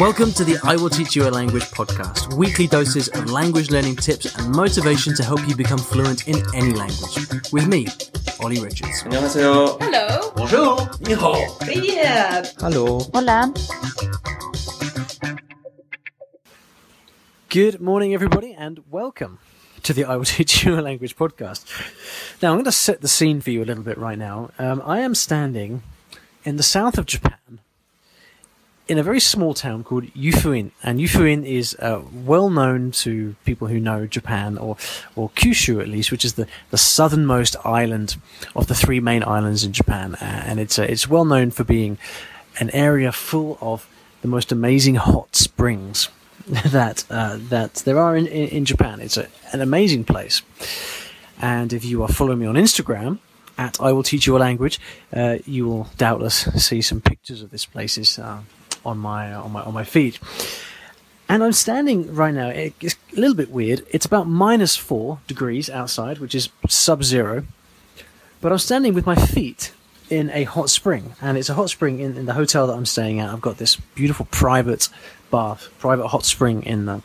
Welcome to the I Will Teach You a Language podcast, weekly doses of language learning tips and motivation to help you become fluent in any language. With me, Ollie Richards. 안녕하세요. Hello. Bonjour. Ni. Yeah. Hello. Hola. Good morning, everybody, and welcome to the I Will Teach You a Language podcast. Now, I'm going to set the scene for you a little bit right now. Um, I am standing in the south of Japan in a very small town called Yufuin, and Yufuin is uh, well known to people who know Japan or or Kyushu at least, which is the, the southernmost island of the three main islands in Japan, uh, and it's uh, it's well known for being an area full of the most amazing hot springs that uh, that there are in, in, in Japan. It's a, an amazing place, and if you are following me on Instagram. At I will teach you a language. Uh, you will doubtless see some pictures of this places uh, on my on my on my feed. And I'm standing right now. It's a little bit weird. It's about minus four degrees outside, which is sub-zero. But I'm standing with my feet in a hot spring, and it's a hot spring in, in the hotel that I'm staying at. I've got this beautiful private bath, private hot spring in the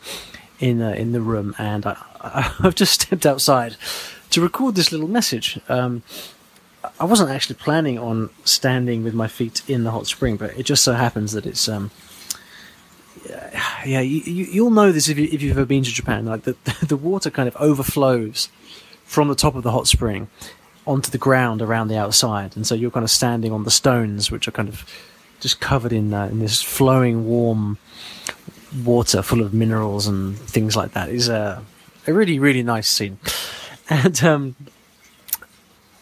in the, in the room, and I, I've just stepped outside to record this little message. Um, I wasn't actually planning on standing with my feet in the hot spring, but it just so happens that it's um, yeah, you, will know this if, you, if you've ever been to Japan. Like the the water kind of overflows from the top of the hot spring onto the ground around the outside, and so you're kind of standing on the stones, which are kind of just covered in uh, in this flowing warm water full of minerals and things like that. Is a a really really nice scene, and um,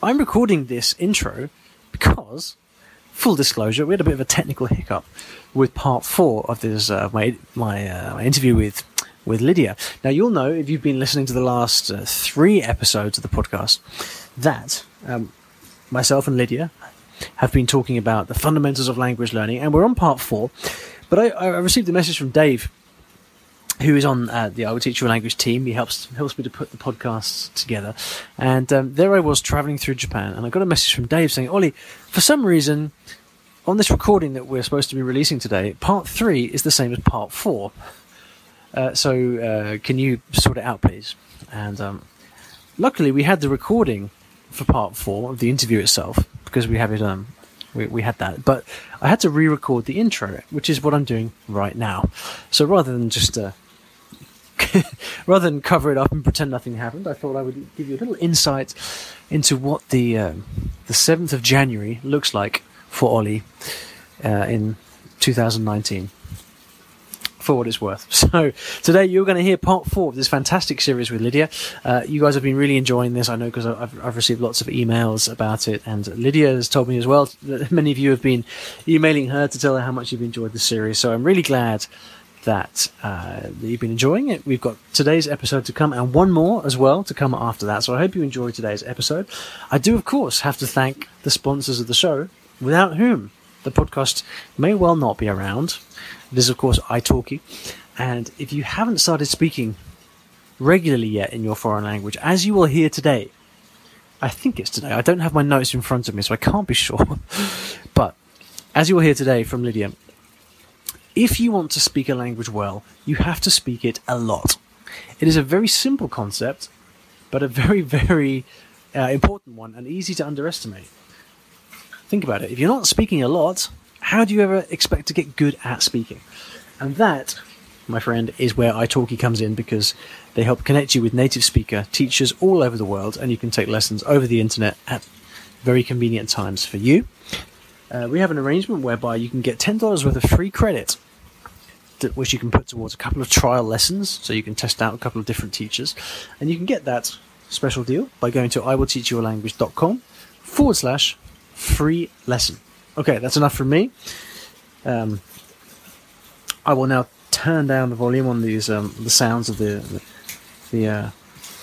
I'm recording this intro because, full disclosure, we had a bit of a technical hiccup with part four of this uh, my my, uh, my interview with with Lydia. Now you'll know if you've been listening to the last uh, three episodes of the podcast that um, myself and Lydia have been talking about the fundamentals of language learning, and we're on part four. But I, I received a message from Dave who is on uh, the I Will Teach You a Language team. He helps helps me to put the podcasts together. And um, there I was traveling through Japan, and I got a message from Dave saying, "Ollie, for some reason, on this recording that we're supposed to be releasing today, part three is the same as part four. Uh, so uh, can you sort it out, please?" And um, luckily, we had the recording for part four of the interview itself because we have it um, we, we had that. But I had to re-record the intro, which is what I'm doing right now. So rather than just uh, rather than cover it up and pretend nothing happened, I thought I would give you a little insight into what the um, the seventh of January looks like for Ollie uh, in 2019. For what it's worth. So today you're going to hear part four of this fantastic series with Lydia. Uh, you guys have been really enjoying this, I know, because I've, I've received lots of emails about it, and Lydia has told me as well that many of you have been emailing her to tell her how much you've enjoyed the series. So I'm really glad that, uh, you've been enjoying it. We've got today's episode to come and one more as well to come after that. So I hope you enjoy today's episode. I do, of course, have to thank the sponsors of the show, without whom the podcast may well not be around. It is, of course, italki. And if you haven't started speaking regularly yet in your foreign language, as you will hear today, I think it's today. I don't have my notes in front of me, so I can't be sure. but as you will hear today from Lydia, if you want to speak a language well, you have to speak it a lot. It is a very simple concept, but a very, very uh, important one and easy to underestimate. Think about it. If you're not speaking a lot, how do you ever expect to get good at speaking? And that, my friend, is where italki comes in because they help connect you with native speaker teachers all over the world, and you can take lessons over the internet at very convenient times for you. Uh, we have an arrangement whereby you can get $10 worth of free credit which you can put towards a couple of trial lessons, so you can test out a couple of different teachers, and you can get that special deal by going to iwillteachyoualanguage.com forward slash free lesson. Okay, that's enough from me. Um, I will now turn down the volume on these um, the sounds of the the, uh,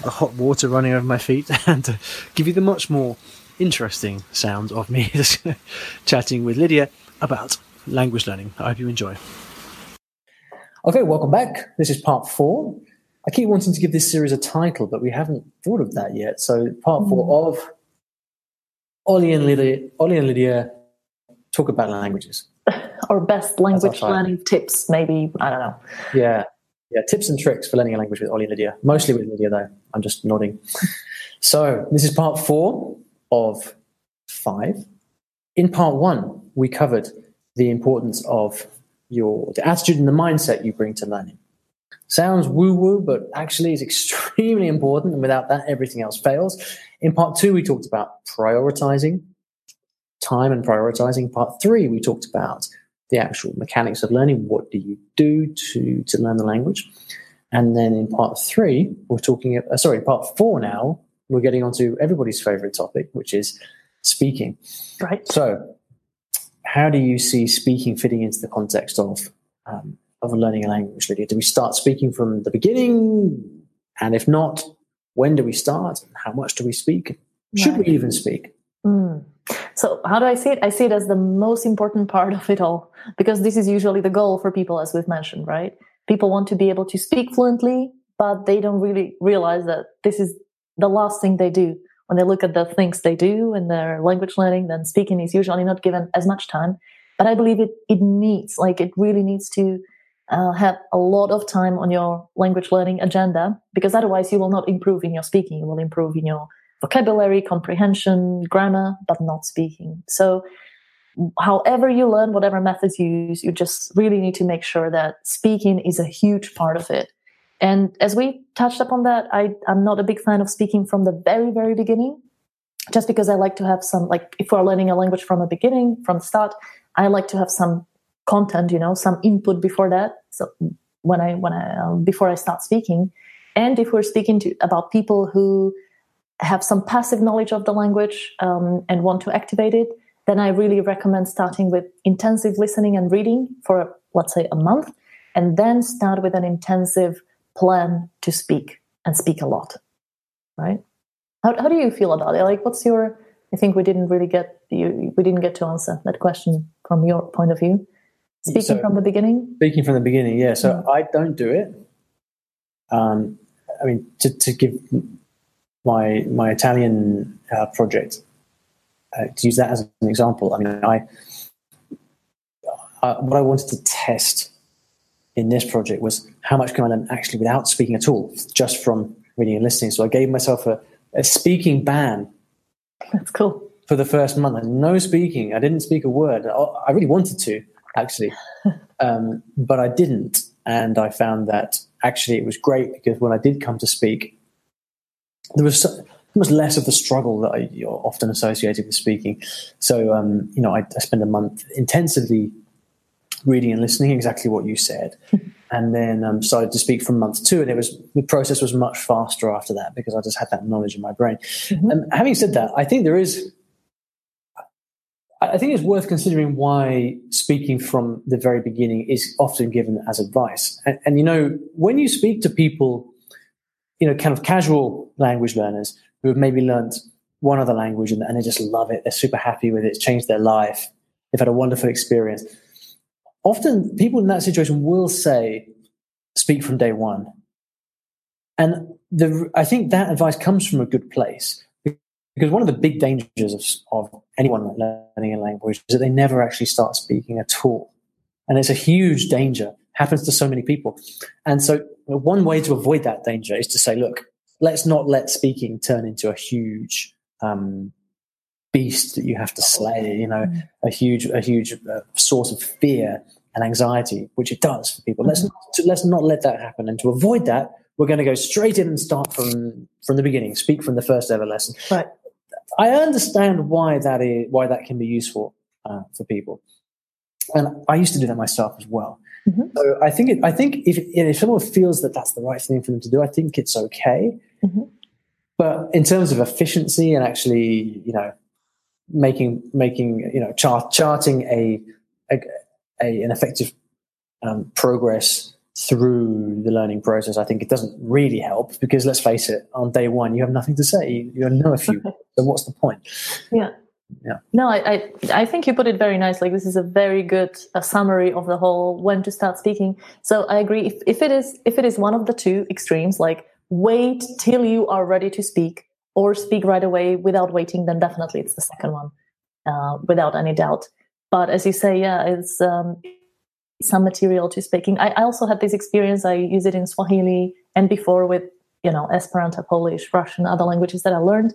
the hot water running over my feet, and give you the much more interesting sounds of me chatting with Lydia about language learning. I hope you enjoy. Okay, welcome back. This is part four. I keep wanting to give this series a title, but we haven't thought of that yet. So, part four mm. of Ollie and Lydia, Ollie and Lydia talk about languages. or best language learning tips, maybe. I don't know. Yeah. Yeah. Tips and tricks for learning a language with Ollie and Lydia. Mostly with Lydia, though. I'm just nodding. so, this is part four of five. In part one, we covered the importance of your the attitude and the mindset you bring to learning. Sounds woo woo, but actually is extremely important. And without that, everything else fails. In part two, we talked about prioritizing time and prioritizing. Part three, we talked about the actual mechanics of learning. What do you do to, to learn the language? And then in part three, we're talking, uh, sorry, part four now, we're getting onto everybody's favorite topic, which is speaking. Right. So, how do you see speaking fitting into the context of um, of learning a language, Lydia? Do we start speaking from the beginning? And if not, when do we start? And How much do we speak? Should right. we even speak? Mm. So, how do I see it? I see it as the most important part of it all, because this is usually the goal for people, as we've mentioned, right? People want to be able to speak fluently, but they don't really realize that this is the last thing they do. When they look at the things they do in their language learning, then speaking is usually not given as much time. But I believe it, it needs, like, it really needs to uh, have a lot of time on your language learning agenda because otherwise you will not improve in your speaking. You will improve in your vocabulary, comprehension, grammar, but not speaking. So, however you learn, whatever methods you use, you just really need to make sure that speaking is a huge part of it. And as we touched upon that, I, I'm not a big fan of speaking from the very, very beginning, just because I like to have some, like, if we're learning a language from the beginning, from the start, I like to have some content, you know, some input before that. So when I, when I, um, before I start speaking, and if we're speaking to about people who have some passive knowledge of the language um, and want to activate it, then I really recommend starting with intensive listening and reading for, let's say, a month, and then start with an intensive plan to speak and speak a lot. Right? How, how do you feel about it? Like, what's your? I think we didn't really get you. We didn't get to answer that question from your point of view. Speaking so, from the beginning. Speaking from the beginning, yeah. So yeah. I don't do it. Um, I mean, to, to give my my Italian uh, project uh, to use that as an example. I mean, I uh, what I wanted to test in this project was how much can I learn actually without speaking at all, just from reading and listening. So I gave myself a, a speaking ban. That's cool. For the first month, and no speaking. I didn't speak a word. I really wanted to actually, um, but I didn't. And I found that actually it was great because when I did come to speak, there was so, much less of the struggle that I, you're often associated with speaking. So, um, you know, I, I spent a month intensively reading and listening, exactly what you said, and then um, started to speak from month two. And it was the process was much faster after that because I just had that knowledge in my brain. Mm-hmm. And having said that, I think there is. I think it's worth considering why speaking from the very beginning is often given as advice. And, and you know, when you speak to people you know, kind of casual language learners who have maybe learned one other language and, and they just love it. They're super happy with it. It's changed their life. They've had a wonderful experience. Often people in that situation will say, speak from day one. And the, I think that advice comes from a good place because one of the big dangers of, of anyone learning a language is that they never actually start speaking at all. And it's a huge danger happens to so many people. And so one way to avoid that danger is to say, look, let's not let speaking turn into a huge um, beast that you have to slay, you know, a huge, a huge uh, source of fear and anxiety, which it does for people. Let's not, let's not let that happen. And to avoid that, we're going to go straight in and start from, from the beginning, speak from the first ever lesson. Right. I understand why that is, why that can be useful uh, for people. And I used to do that myself as well. Mm-hmm. So I think it, I think if if someone feels that that's the right thing for them to do, I think it's okay. Mm-hmm. But in terms of efficiency and actually, you know, making making you know chart, charting a, a, a an effective um, progress through the learning process, I think it doesn't really help because let's face it, on day one you have nothing to say. You, you know a few. so what's the point? Yeah yeah. No, I, I, I think you put it very nice. Like this is a very good a summary of the whole when to start speaking. So I agree. If, if it is if it is one of the two extremes, like wait till you are ready to speak or speak right away without waiting, then definitely it's the second one, uh, without any doubt. But as you say, yeah, it's um, some material to speaking. I, I also had this experience. I use it in Swahili and before with you know Esperanto, Polish, Russian, other languages that I learned.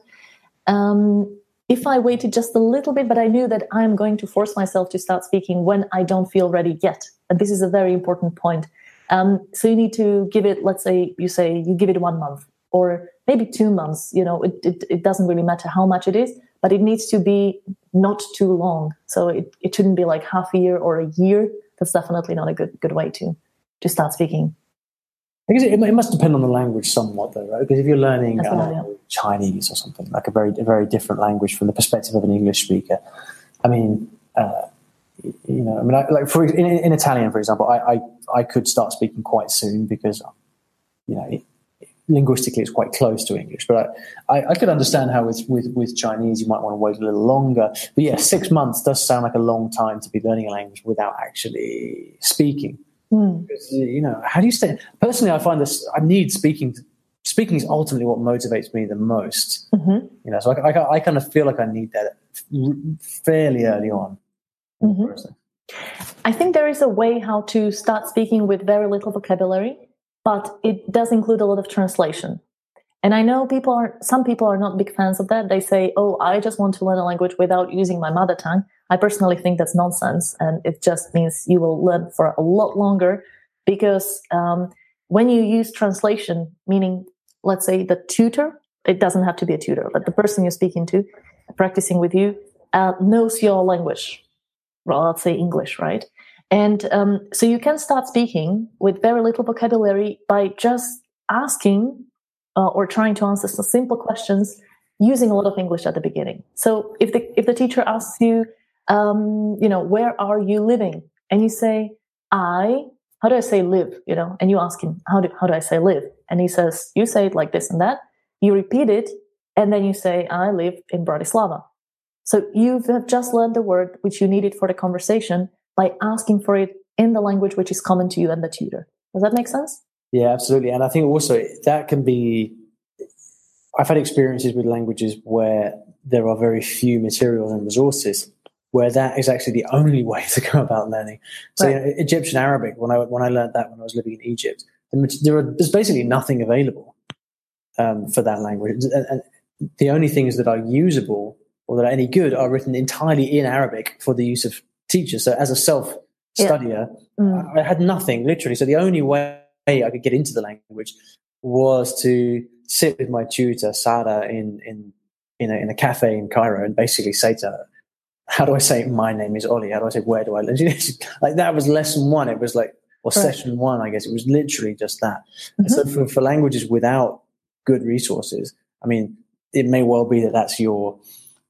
Um, if I waited just a little bit, but I knew that I'm going to force myself to start speaking when I don't feel ready yet. And this is a very important point. Um, so you need to give it, let's say you say you give it one month or maybe two months, you know, it, it, it doesn't really matter how much it is, but it needs to be not too long. So it, it shouldn't be like half a year or a year. That's definitely not a good, good way to, to start speaking. I guess it, it must depend on the language somewhat, though, right? Because if you're learning uh, Chinese or something like a very a very different language from the perspective of an English speaker, I mean, uh, you know, I mean, I, like for in, in, Italian, for example, I, I, I could start speaking quite soon because you know it, linguistically it's quite close to English. But I, I, could understand how with, with with Chinese you might want to wait a little longer. But yeah, six months does sound like a long time to be learning a language without actually speaking. Mm. You know, how do you stay? Personally, I find this. I need speaking. Speaking is ultimately what motivates me the most. Mm-hmm. You know, so I, I, I, kind of feel like I need that fairly early on. Mm-hmm. I think there is a way how to start speaking with very little vocabulary, but it does include a lot of translation. And I know people are, some people are not big fans of that. They say, oh, I just want to learn a language without using my mother tongue. I personally think that's nonsense. And it just means you will learn for a lot longer because um, when you use translation, meaning, let's say the tutor, it doesn't have to be a tutor, but the person you're speaking to, practicing with you, uh, knows your language. Well, let's say English, right? And um, so you can start speaking with very little vocabulary by just asking uh, or trying to answer some simple questions using a lot of English at the beginning. So if the if the teacher asks you, um, you know, where are you living? And you say, I, how do I say live? You know, and you ask him, how do, how do I say live? And he says, you say it like this and that. You repeat it. And then you say, I live in Bratislava. So you have just learned the word which you needed for the conversation by asking for it in the language which is common to you and the tutor. Does that make sense? Yeah, absolutely. And I think also that can be, I've had experiences with languages where there are very few materials and resources where that is actually the only way to go about learning. So right. you know, Egyptian Arabic, when I when I learned that when I was living in Egypt, there are, there's basically nothing available um, for that language, and, and, the only things that are usable or that are any good are written entirely in Arabic for the use of teachers. So as a self studier, yeah. mm. I had nothing literally. So the only way I could get into the language was to sit with my tutor Sarah in in in a, in a cafe in Cairo and basically say to her, how do I say my name is Ollie? How do I say where do I live? like that was lesson one. It was like or right. session one, I guess. It was literally just that. Mm-hmm. so for, for languages without good resources, I mean, it may well be that that's your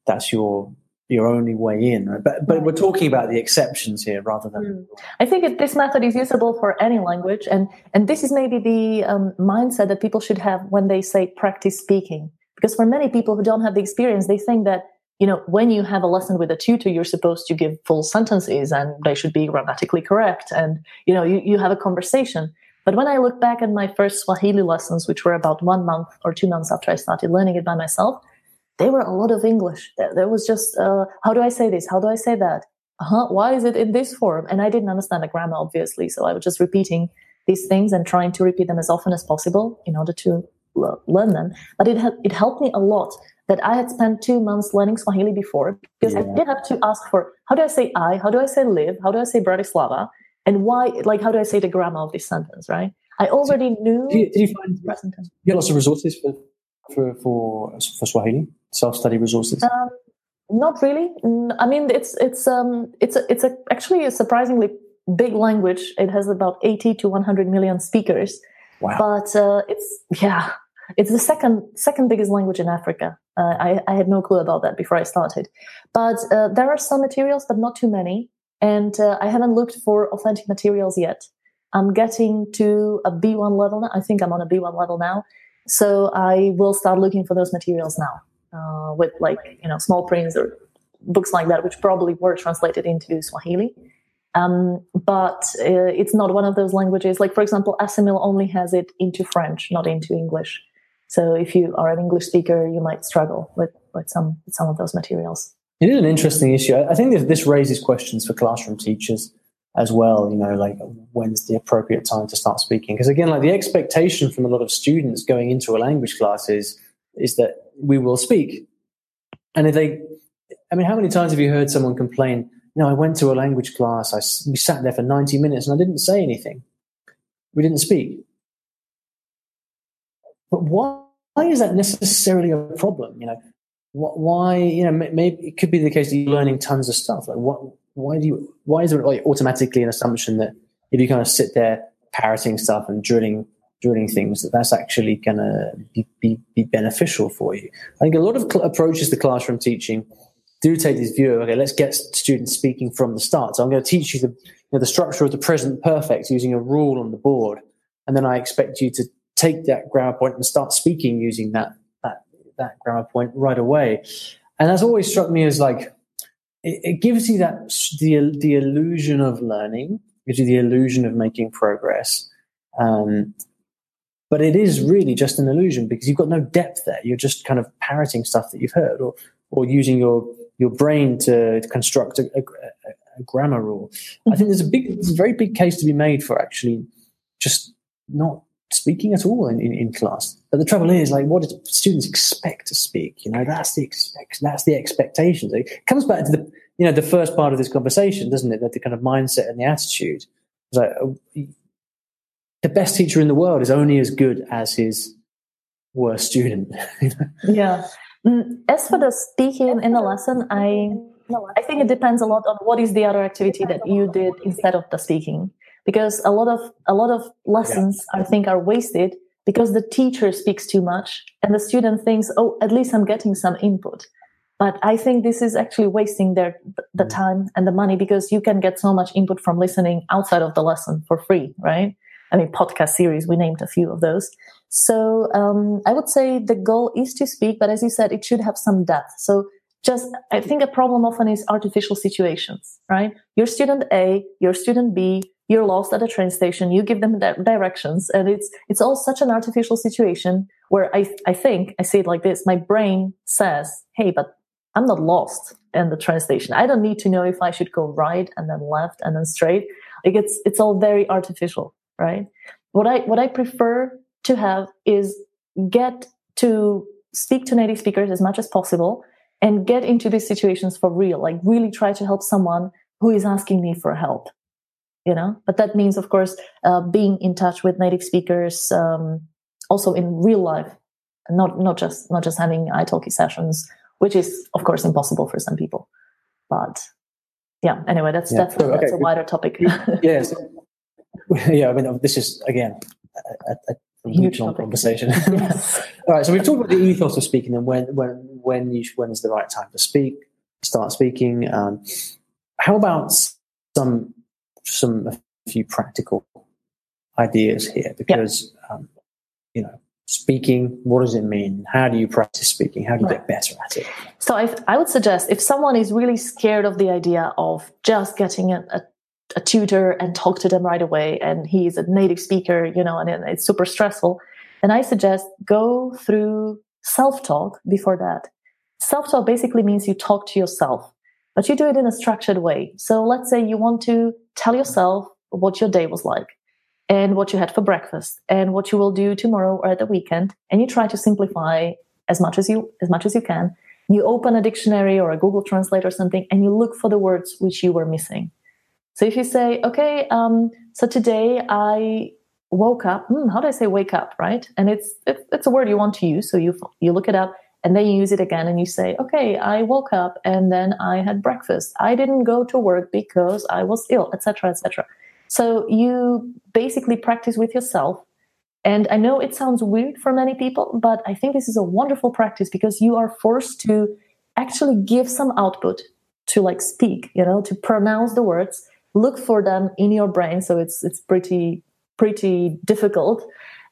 that's your your only way in. But but we're talking about the exceptions here rather than. Mm. I think it, this method is usable for any language, and and this is maybe the um, mindset that people should have when they say practice speaking. Because for many people who don't have the experience, they think that you know, when you have a lesson with a tutor, you're supposed to give full sentences and they should be grammatically correct. And, you know, you, you have a conversation. But when I look back at my first Swahili lessons, which were about one month or two months after I started learning it by myself, they were a lot of English. There, there was just, uh, how do I say this? How do I say that? Uh-huh. Why is it in this form? And I didn't understand the grammar, obviously. So I was just repeating these things and trying to repeat them as often as possible in order to learn them. But it, it helped me a lot that I had spent two months learning Swahili before because yeah. I did have to ask for how do I say I, how do I say live, how do I say Bratislava, and why, like, how do I say the grammar of this sentence, right? I already knew. Did you, did you find present tense. you lots of resources for for for, for Swahili self study resources? Um, not really. I mean, it's it's um it's a, it's a, actually a surprisingly big language. It has about eighty to one hundred million speakers. Wow. But uh, it's yeah, it's the second second biggest language in Africa. Uh, I, I, had no clue about that before I started. But uh, there are some materials, but not too many. And uh, I haven't looked for authentic materials yet. I'm getting to a B1 level now. I think I'm on a B1 level now. So I will start looking for those materials now uh, with like, you know, small prints or books like that, which probably were translated into Swahili. Um, but uh, it's not one of those languages. Like, for example, Assimil only has it into French, not into English. So if you are an English speaker, you might struggle with, with some with some of those materials. It is an interesting issue. I think this raises questions for classroom teachers as well. You know, like when's the appropriate time to start speaking? Because again, like the expectation from a lot of students going into a language class is is that we will speak, and if they, I mean, how many times have you heard someone complain? You know, I went to a language class. I we sat there for ninety minutes and I didn't say anything. We didn't speak. But why? Why is that necessarily a problem? You know, why? You know, maybe it could be the case that you're learning tons of stuff. Like, what? Why do you? Why is there like automatically an assumption that if you kind of sit there parroting stuff and drilling drilling things that that's actually going to be, be, be, beneficial for you. I think a lot of cl- approaches to classroom teaching do take this view of, okay, let's get students speaking from the start. So I'm going to teach you the, you know, the structure of the present perfect using a rule on the board. And then I expect you to take that grammar point and start speaking using that, that, that grammar point right away. And that's always struck me as like, it, it gives you that, the, the illusion of learning, gives you the illusion of making progress. Um, but it is really just an illusion because you've got no depth there. You're just kind of parroting stuff that you've heard or, or using your, your brain to, construct a, a, a, grammar rule. I think there's a big, there's a very big case to be made for actually just not speaking at all in, in, in, class. But the trouble is, like, what do students expect to speak? You know, that's the expect, that's the expectations. It comes back to the, you know, the first part of this conversation, doesn't it? That the kind of mindset and the attitude. It's like, the best teacher in the world is only as good as his worst student. yeah. Mm, as for the speaking in the lesson, I I think it depends a lot on what is the other activity that you did instead of the speaking. Because a lot of a lot of lessons yeah. I think are wasted because the teacher speaks too much and the student thinks, oh, at least I'm getting some input. But I think this is actually wasting their the mm. time and the money because you can get so much input from listening outside of the lesson for free, right? I mean, podcast series, we named a few of those. So um, I would say the goal is to speak, but as you said, it should have some depth. So just, I think a problem often is artificial situations, right? Your student A, your student B, you're lost at a train station, you give them directions, and it's it's all such an artificial situation where I I think I say it like this: my brain says, "Hey, but I'm not lost in the train station. I don't need to know if I should go right and then left and then straight. Like it's it's all very artificial right? What I what I prefer to have is get to speak to native speakers as much as possible and get into these situations for real, like really try to help someone who is asking me for help. You know, but that means, of course, uh, being in touch with native speakers, um, also in real life, not not just not just having italki sessions, which is of course impossible for some people. But yeah, anyway, that's yeah. that's, so, that's okay. a wider topic. yes, yeah, I mean, this is again a, a, huge conversation. Yes. All right, so we've talked about the ethos of speaking and when when when you when is the right time to speak, start speaking. Um, how about some some a few practical ideas here? Because um, you know, speaking what does it mean? How do you practice speaking? How do you right. get better at it? So I, I would suggest if someone is really scared of the idea of just getting a, a a tutor and talk to them right away and he's a native speaker you know and it's super stressful then i suggest go through self-talk before that. Self-talk basically means you talk to yourself but you do it in a structured way so let's say you want to tell yourself what your day was like and what you had for breakfast and what you will do tomorrow or at the weekend and you try to simplify as much as you as much as you can you open a dictionary or a google translate or something and you look for the words which you were missing so if you say, okay, um, so today I woke up, hmm, how do I say wake up, right? And it's, it, it's a word you want to use. So you, you look it up and then you use it again and you say, okay, I woke up and then I had breakfast. I didn't go to work because I was ill, etc., etc. So you basically practice with yourself. And I know it sounds weird for many people, but I think this is a wonderful practice because you are forced to actually give some output to like speak, you know, to pronounce the words look for them in your brain. So it's it's pretty pretty difficult.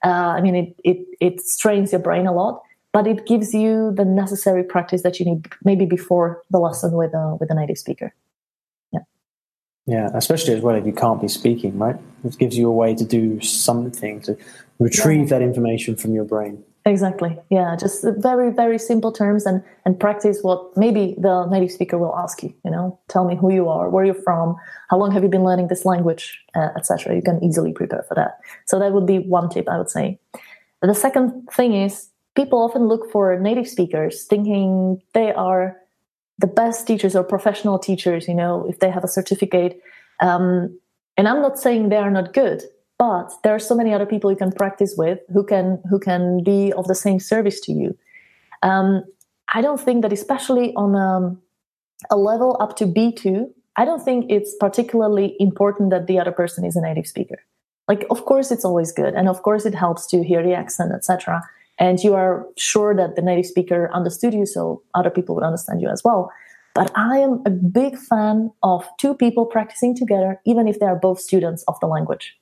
Uh, I mean, it, it it strains your brain a lot, but it gives you the necessary practice that you need maybe before the lesson with a with a native speaker. Yeah. Yeah, especially as well if you can't be speaking, right? It gives you a way to do something to retrieve yeah. that information from your brain. Exactly. Yeah, just very very simple terms and and practice what maybe the native speaker will ask you. You know, tell me who you are, where you're from, how long have you been learning this language, uh, etc. You can easily prepare for that. So that would be one tip I would say. The second thing is people often look for native speakers thinking they are the best teachers or professional teachers. You know, if they have a certificate. Um, and I'm not saying they are not good but there are so many other people you can practice with who can who can be of the same service to you um, i don't think that especially on um, a level up to b2 i don't think it's particularly important that the other person is a native speaker like of course it's always good and of course it helps to hear the accent etc and you are sure that the native speaker understood you so other people would understand you as well but i am a big fan of two people practicing together even if they are both students of the language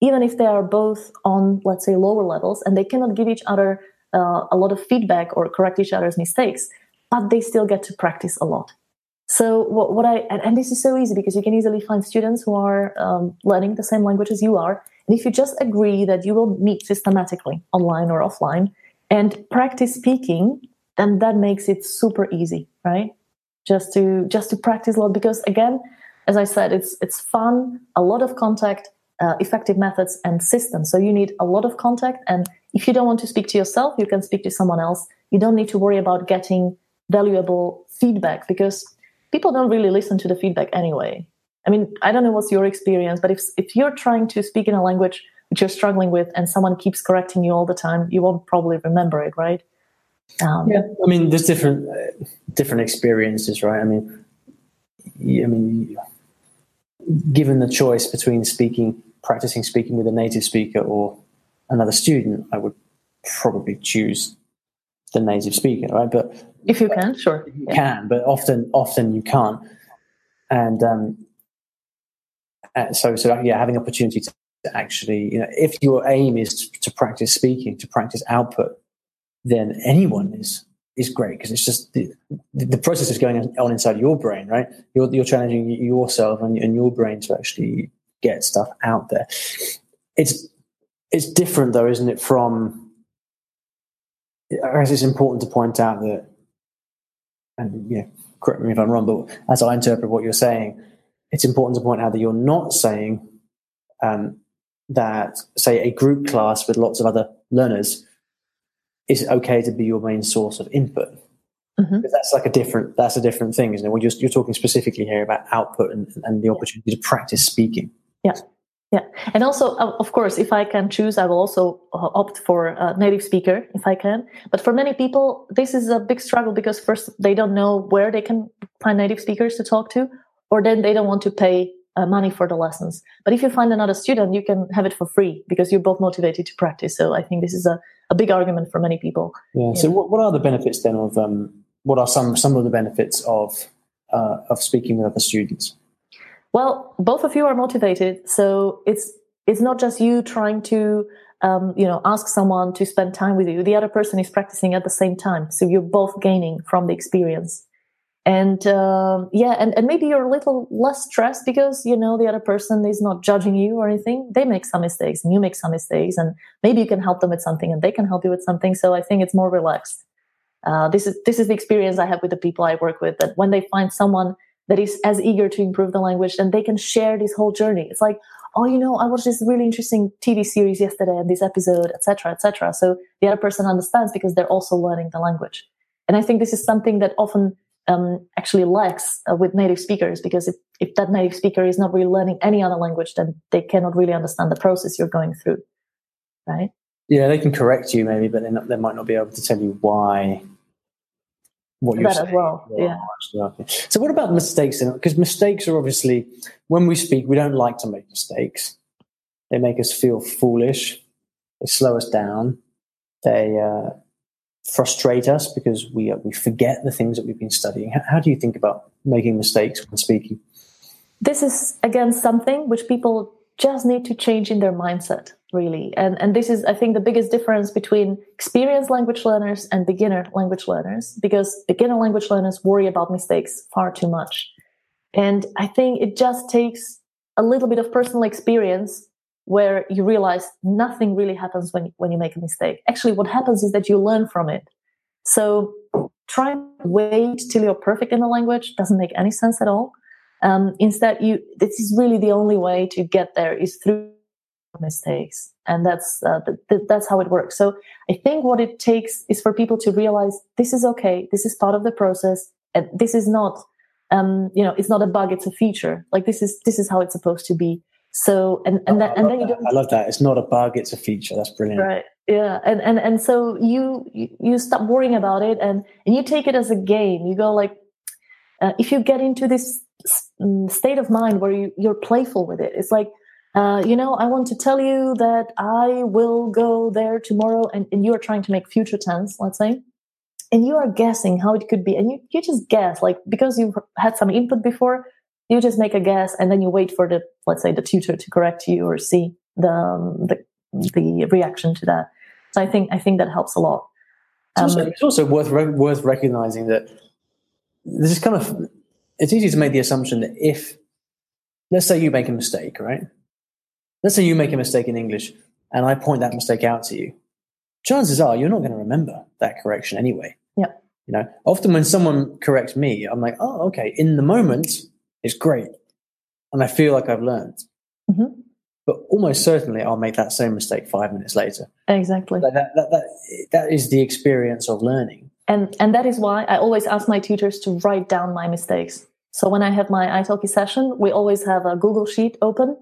even if they are both on, let's say, lower levels and they cannot give each other uh, a lot of feedback or correct each other's mistakes, but they still get to practice a lot. So what, what I and, and, this is so easy because you can easily find students who are um, learning the same language as you are, and if you just agree that you will meet systematically online or offline and practice speaking, then that makes it super easy, right? Just to just to practice a lot because again, as I said, it's it's fun, a lot of contact, uh, effective methods and systems. So you need a lot of contact. And if you don't want to speak to yourself, you can speak to someone else. You don't need to worry about getting valuable feedback because people don't really listen to the feedback anyway. I mean, I don't know what's your experience, but if, if you're trying to speak in a language which you're struggling with and someone keeps correcting you all the time, you won't probably remember it, right? Um, yeah, I mean, there's different uh, different experiences, right? I mean, I mean, given the choice between speaking practicing speaking with a native speaker or another student, I would probably choose the native speaker, right? But if you can, sure, you yeah. can, but often, often you can't. And um, uh, so, so yeah, having opportunity to actually, you know, if your aim is to, to practice speaking, to practice output, then anyone is is great because it's just the, the process is going on inside your brain, right? You're, you're challenging yourself and, and your brain to actually get stuff out there. It's it's different though, isn't it? From I guess it's important to point out that, and yeah, correct me if I'm wrong, but as I interpret what you're saying, it's important to point out that you're not saying um, that, say, a group class with lots of other learners is okay to be your main source of input. Mm-hmm. That's like a different. That's a different thing, isn't it? You're, you're talking specifically here about output and, and the opportunity to practice speaking. Yeah. Yeah. And also, of course, if I can choose, I will also uh, opt for a native speaker if I can. But for many people, this is a big struggle because first, they don't know where they can find native speakers to talk to, or then they don't want to pay uh, money for the lessons. But if you find another student, you can have it for free because you're both motivated to practice. So I think this is a, a big argument for many people. Yeah. So what, what are the benefits then of, um, what are some, some of the benefits of, uh, of speaking with other students? Well, both of you are motivated, so it's it's not just you trying to um, you know ask someone to spend time with you. The other person is practicing at the same time, so you're both gaining from the experience. And uh, yeah, and, and maybe you're a little less stressed because you know the other person is not judging you or anything. They make some mistakes, and you make some mistakes, and maybe you can help them with something, and they can help you with something. So I think it's more relaxed. Uh, this is this is the experience I have with the people I work with. That when they find someone that is as eager to improve the language, then they can share this whole journey. It's like, oh, you know, I watched this really interesting TV series yesterday and this episode, etc., etc. So the other person understands because they're also learning the language. And I think this is something that often um, actually lacks uh, with native speakers because if, if that native speaker is not really learning any other language, then they cannot really understand the process you're going through, right? Yeah, they can correct you maybe, but not, they might not be able to tell you why what you're saying. as well. Yeah. So what about mistakes? Because mistakes are obviously when we speak, we don't like to make mistakes. They make us feel foolish. They slow us down. They uh, frustrate us because we uh, we forget the things that we've been studying. How, how do you think about making mistakes when speaking? This is again something which people just need to change in their mindset really and and this is i think the biggest difference between experienced language learners and beginner language learners because beginner language learners worry about mistakes far too much and i think it just takes a little bit of personal experience where you realize nothing really happens when, when you make a mistake. Actually, what happens is that you learn from it. So try to wait till you're perfect in the language doesn't make any sense at all. Um, instead, you this is really the only way to get there is through mistakes, and that's uh, th- th- that's how it works. So I think what it takes is for people to realize this is okay, this is part of the process, and this is not, um, you know, it's not a bug, it's a feature. Like this is this is how it's supposed to be. So and and, that, and then you don't. I love that. It's not a bug; it's a feature. That's brilliant. Right. Yeah. And and and so you you, you stop worrying about it, and and you take it as a game. You go like, uh, if you get into this mm, state of mind where you you're playful with it, it's like. Uh, you know, I want to tell you that I will go there tomorrow, and, and you are trying to make future tense, let's say, and you are guessing how it could be, and you, you just guess, like because you've had some input before, you just make a guess and then you wait for the let's say the tutor to correct you or see the um, the, the reaction to that. So i think i think that helps a lot. Um, it's, also, it's also worth worth recognizing that this is kind of it's easy to make the assumption that if let's say you make a mistake right? Let's say you make a mistake in english and i point that mistake out to you. Chances are you're not going to remember that correction anyway. Yeah. You know often when someone corrects me i'm like oh okay in the moment it's great. And I feel like I've learned. Mm-hmm. But almost certainly I'll make that same mistake five minutes later. Exactly. That, that, that, that, that is the experience of learning. And, and that is why I always ask my tutors to write down my mistakes. So when I have my italki session, we always have a Google sheet open.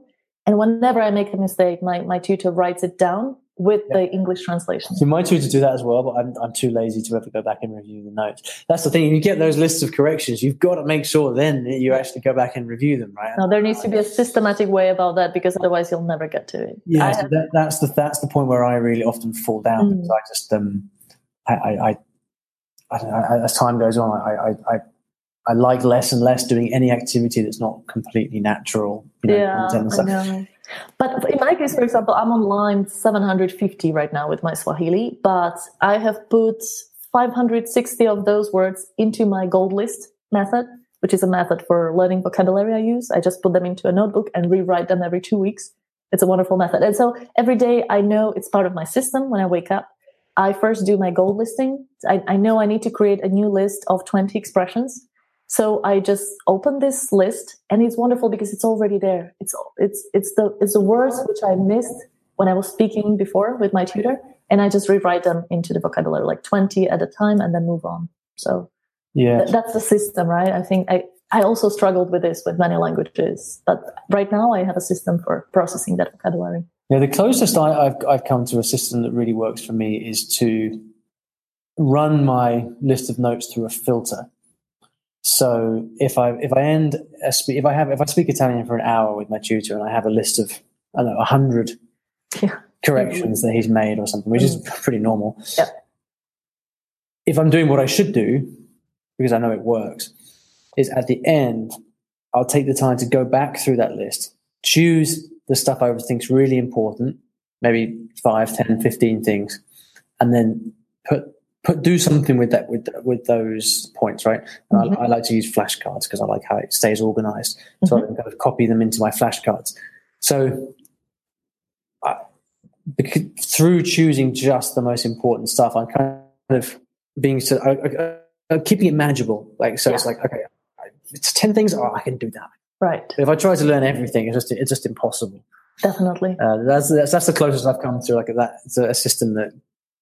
And whenever I make a mistake, my, my tutor writes it down with yeah. the English translation. So my tutor do that as well, but I'm, I'm too lazy to ever go back and review the notes. That's the thing. You get those lists of corrections, you've got to make sure then that you actually go back and review them, right? No, there needs to be a systematic way about that because otherwise you'll never get to it. Yeah, so that, that's the that's the point where I really often fall down mm. because I just um I I, I, I don't know as time goes on I I, I I like less and less doing any activity that's not completely natural. You know, yeah, I know. But in my case, for example, I'm on line 750 right now with my Swahili, but I have put 560 of those words into my gold list method, which is a method for learning vocabulary I use. I just put them into a notebook and rewrite them every two weeks. It's a wonderful method. And so every day I know it's part of my system when I wake up. I first do my gold listing. I, I know I need to create a new list of 20 expressions so I just open this list and it's wonderful because it's already there. It's, it's, it's the, it's the words which I missed when I was speaking before with my tutor. And I just rewrite them into the vocabulary, like 20 at a time and then move on. So yeah, th- that's the system, right? I think I, I also struggled with this with many languages, but right now I have a system for processing that vocabulary. Yeah, the closest I, have I've come to a system that really works for me is to run my list of notes through a filter. So if I if I end a spe- if I have if I speak Italian for an hour with my tutor and I have a list of I don't know a hundred yeah. corrections that he's made or something, which mm. is pretty normal. Yeah. If I'm doing what I should do, because I know it works, is at the end I'll take the time to go back through that list, choose the stuff I think's really important, maybe 5, 10, 15 things, and then put put do something with that with with those points, right? Mm-hmm. I, I, like to use flashcards because I like how it stays organized. So mm-hmm. I can kind of copy them into my flashcards. So I, because, through choosing just the most important stuff, I'm kind of being so I, I, keeping it manageable. Like so, yeah. it's like okay, it's ten things. Oh, I can do that. Right. But if I try to learn everything, it's just it's just impossible. Definitely. Uh, that's, that's that's the closest I've come to like that. It's a, a system that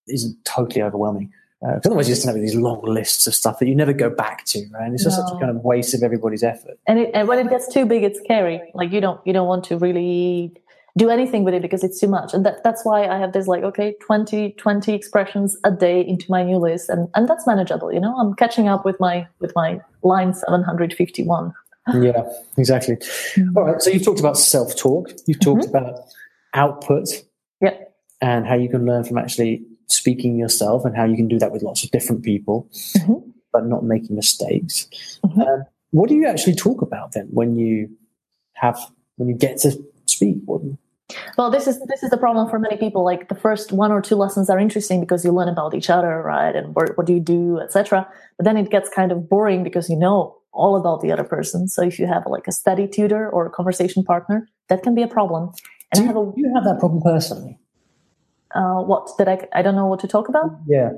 isn't totally overwhelming. Because uh, otherwise, you just have these long lists of stuff that you never go back to, right? And it's just no. such a kind of waste of everybody's effort. And, it, and when it gets too big, it's scary. Like you don't you don't want to really do anything with it because it's too much. And that, that's why I have this like, okay, 20, 20 expressions a day into my new list. And, and that's manageable. You know, I'm catching up with my, with my line 751. yeah, exactly. Mm-hmm. All right. So you've talked about self-talk. You've talked mm-hmm. about output. Yeah. And how you can learn from actually speaking yourself and how you can do that with lots of different people, mm-hmm. but not making mistakes. Mm-hmm. Um, what do you actually talk about then when you have when you get to speak? What, well, this is this is the problem for many people. Like the first one or two lessons are interesting because you learn about each other, right? And what, what do you do, etc. But then it gets kind of boring because you know all about the other person. So if you have like a study tutor or a conversation partner, that can be a problem. do you, have a, you have that problem personally? Uh, what that I I don't know what to talk about. Yeah.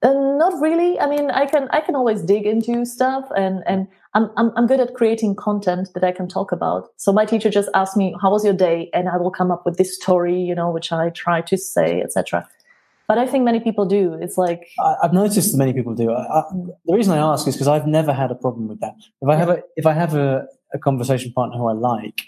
Uh, not really. I mean, I can I can always dig into stuff, and and I'm, I'm I'm good at creating content that I can talk about. So my teacher just asked me, "How was your day?" and I will come up with this story, you know, which I try to say, etc. But I think many people do. It's like I, have noticed many people do. I, I, the reason I ask is because I've never had a problem with that. If I have a if I have a, a conversation partner who I like,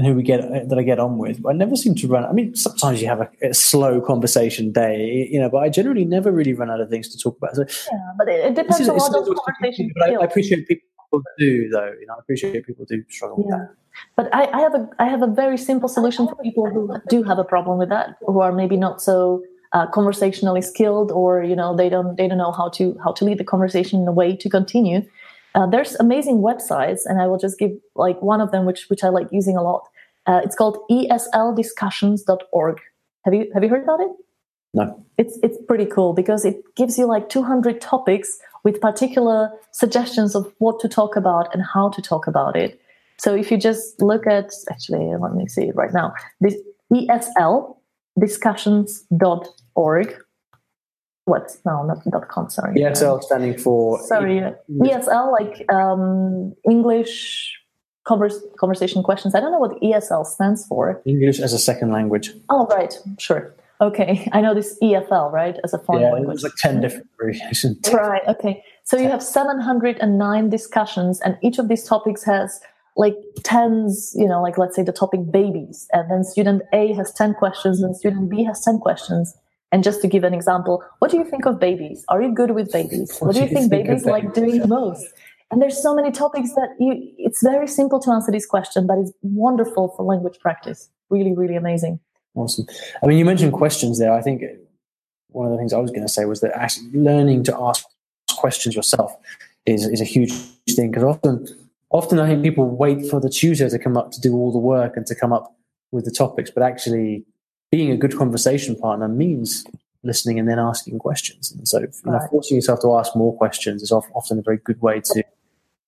and who we get that I get on with. I never seem to run. I mean, sometimes you have a, a, slow conversation day, you know, but I generally never really run out of things to talk about. So, yeah, but it, it depends on what those conversations. But I, I, appreciate people do, though. You know, I appreciate people do struggle yeah. with that. But I, I, have a I have a very simple solution for people who do have a problem with that, who are maybe not so uh, conversationally skilled, or you know, they don't they don't know how to how to lead the conversation in a way to continue. Uh, there's amazing websites, and I will just give like one of them, which which I like using a lot. Uh, it's called esldiscussions.org. Have you have you heard about it? No. It's it's pretty cool because it gives you like 200 topics with particular suggestions of what to talk about and how to talk about it. So if you just look at actually let me see it right now. This ESL discussions.org what? No, not dot com. Sorry. ESL standing for. Sorry, ESL like um, English converse, conversation questions. I don't know what ESL stands for. English as a second language. Oh, right. Sure. Okay. I know this EFL, right, as a foreign yeah, language. there's like 10 different variations. Right. Okay. So you have 709 discussions, and each of these topics has like tens, you know, like let's say the topic babies, and then student A has 10 questions, and student B has 10 questions. And just to give an example, what do you think of babies? Are you good with babies? What, what do you think, think babies like doing the most? And there's so many topics that you, it's very simple to answer this question, but it's wonderful for language practice. Really, really amazing. Awesome. I mean, you mentioned questions there. I think one of the things I was going to say was that actually learning to ask questions yourself is, is a huge thing because often, often I think people wait for the tutor to come up to do all the work and to come up with the topics, but actually being a good conversation partner means listening and then asking questions. And so, you know, right. forcing yourself to ask more questions is often a very good way to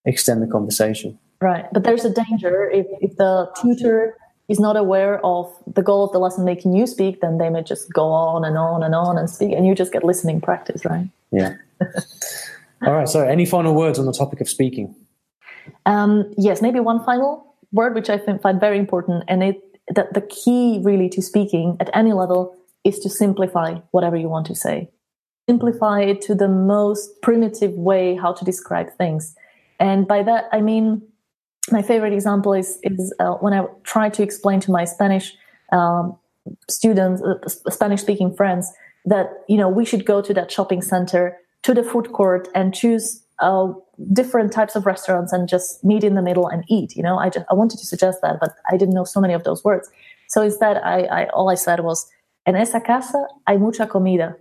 extend the conversation. Right. But there's a danger if, if the tutor is not aware of the goal of the lesson making you speak, then they may just go on and on and on and speak, and you just get listening practice, right? Yeah. All right. So, any final words on the topic of speaking? Um, yes, maybe one final word, which I find very important, and it that the key really to speaking at any level is to simplify whatever you want to say. Simplify it to the most primitive way how to describe things. And by that, I mean, my favorite example is, is uh, when I try to explain to my Spanish um, students, uh, Spanish speaking friends, that, you know, we should go to that shopping center, to the food court and choose uh, different types of restaurants and just meet in the middle and eat. You know, I just, I wanted to suggest that, but I didn't know so many of those words. So instead, I, I all I said was, en esa casa hay mucha comida,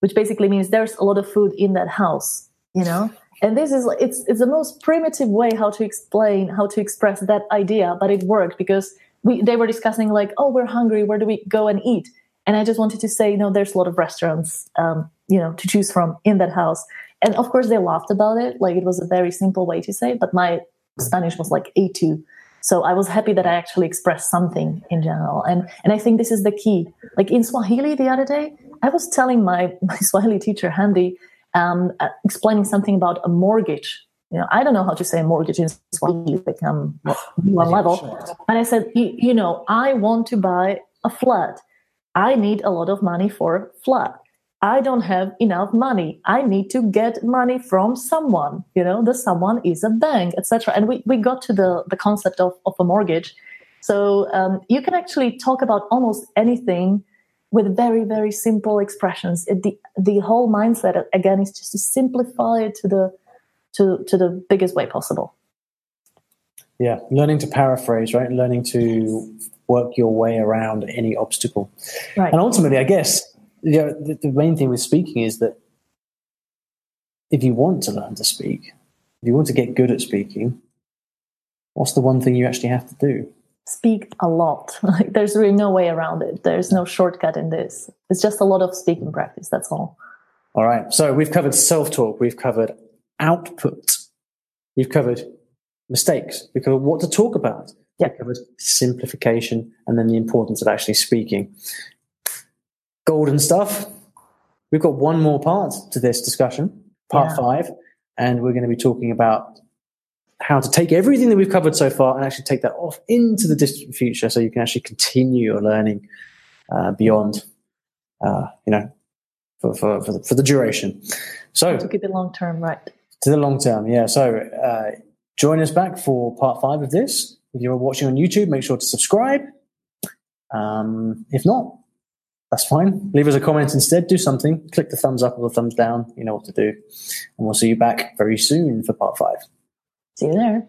which basically means there's a lot of food in that house, you know? and this is it's it's the most primitive way how to explain how to express that idea but it worked because we they were discussing like oh we're hungry where do we go and eat and i just wanted to say you know there's a lot of restaurants um, you know to choose from in that house and of course they laughed about it like it was a very simple way to say but my spanish was like a2 so i was happy that i actually expressed something in general and and i think this is the key like in swahili the other day i was telling my my swahili teacher handy um, uh, explaining something about a mortgage. You know, I don't know how to say mortgage in Swahili, like um, one level. And I said, you know, I want to buy a flat. I need a lot of money for flat. I don't have enough money. I need to get money from someone. You know, the someone is a bank, etc. And we, we got to the, the concept of, of a mortgage. So um, you can actually talk about almost anything with very very simple expressions it, the the whole mindset again is just to simplify it to the to to the biggest way possible yeah learning to paraphrase right learning to work your way around any obstacle right and ultimately i guess you know, the, the main thing with speaking is that if you want to learn to speak if you want to get good at speaking what's the one thing you actually have to do speak a lot. Like there's really no way around it. There's no shortcut in this. It's just a lot of speaking practice. That's all. All right. So we've covered self-talk. We've covered output. We've covered mistakes. We've covered what to talk about. Yeah. We covered simplification and then the importance of actually speaking. Golden stuff. We've got one more part to this discussion, part Yeah. five, and we're going to be talking about how to take everything that we've covered so far and actually take that off into the distant future so you can actually continue your learning uh, beyond, uh, you know, for, for, for, the, for the duration. So, To keep it long term, right? to the long term, yeah. So, uh, join us back for part five of this. If you're watching on YouTube, make sure to subscribe. Um, if not, that's fine. Leave us a comment instead. Do something. Click the thumbs up or the thumbs down. You know what to do. And we'll see you back very soon for part five. See you there.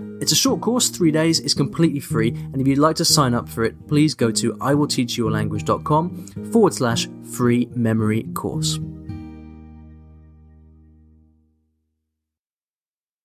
It's a short course, three days, it's completely free, and if you'd like to sign up for it, please go to iwillteachyoualanguage.com forward slash free memory course.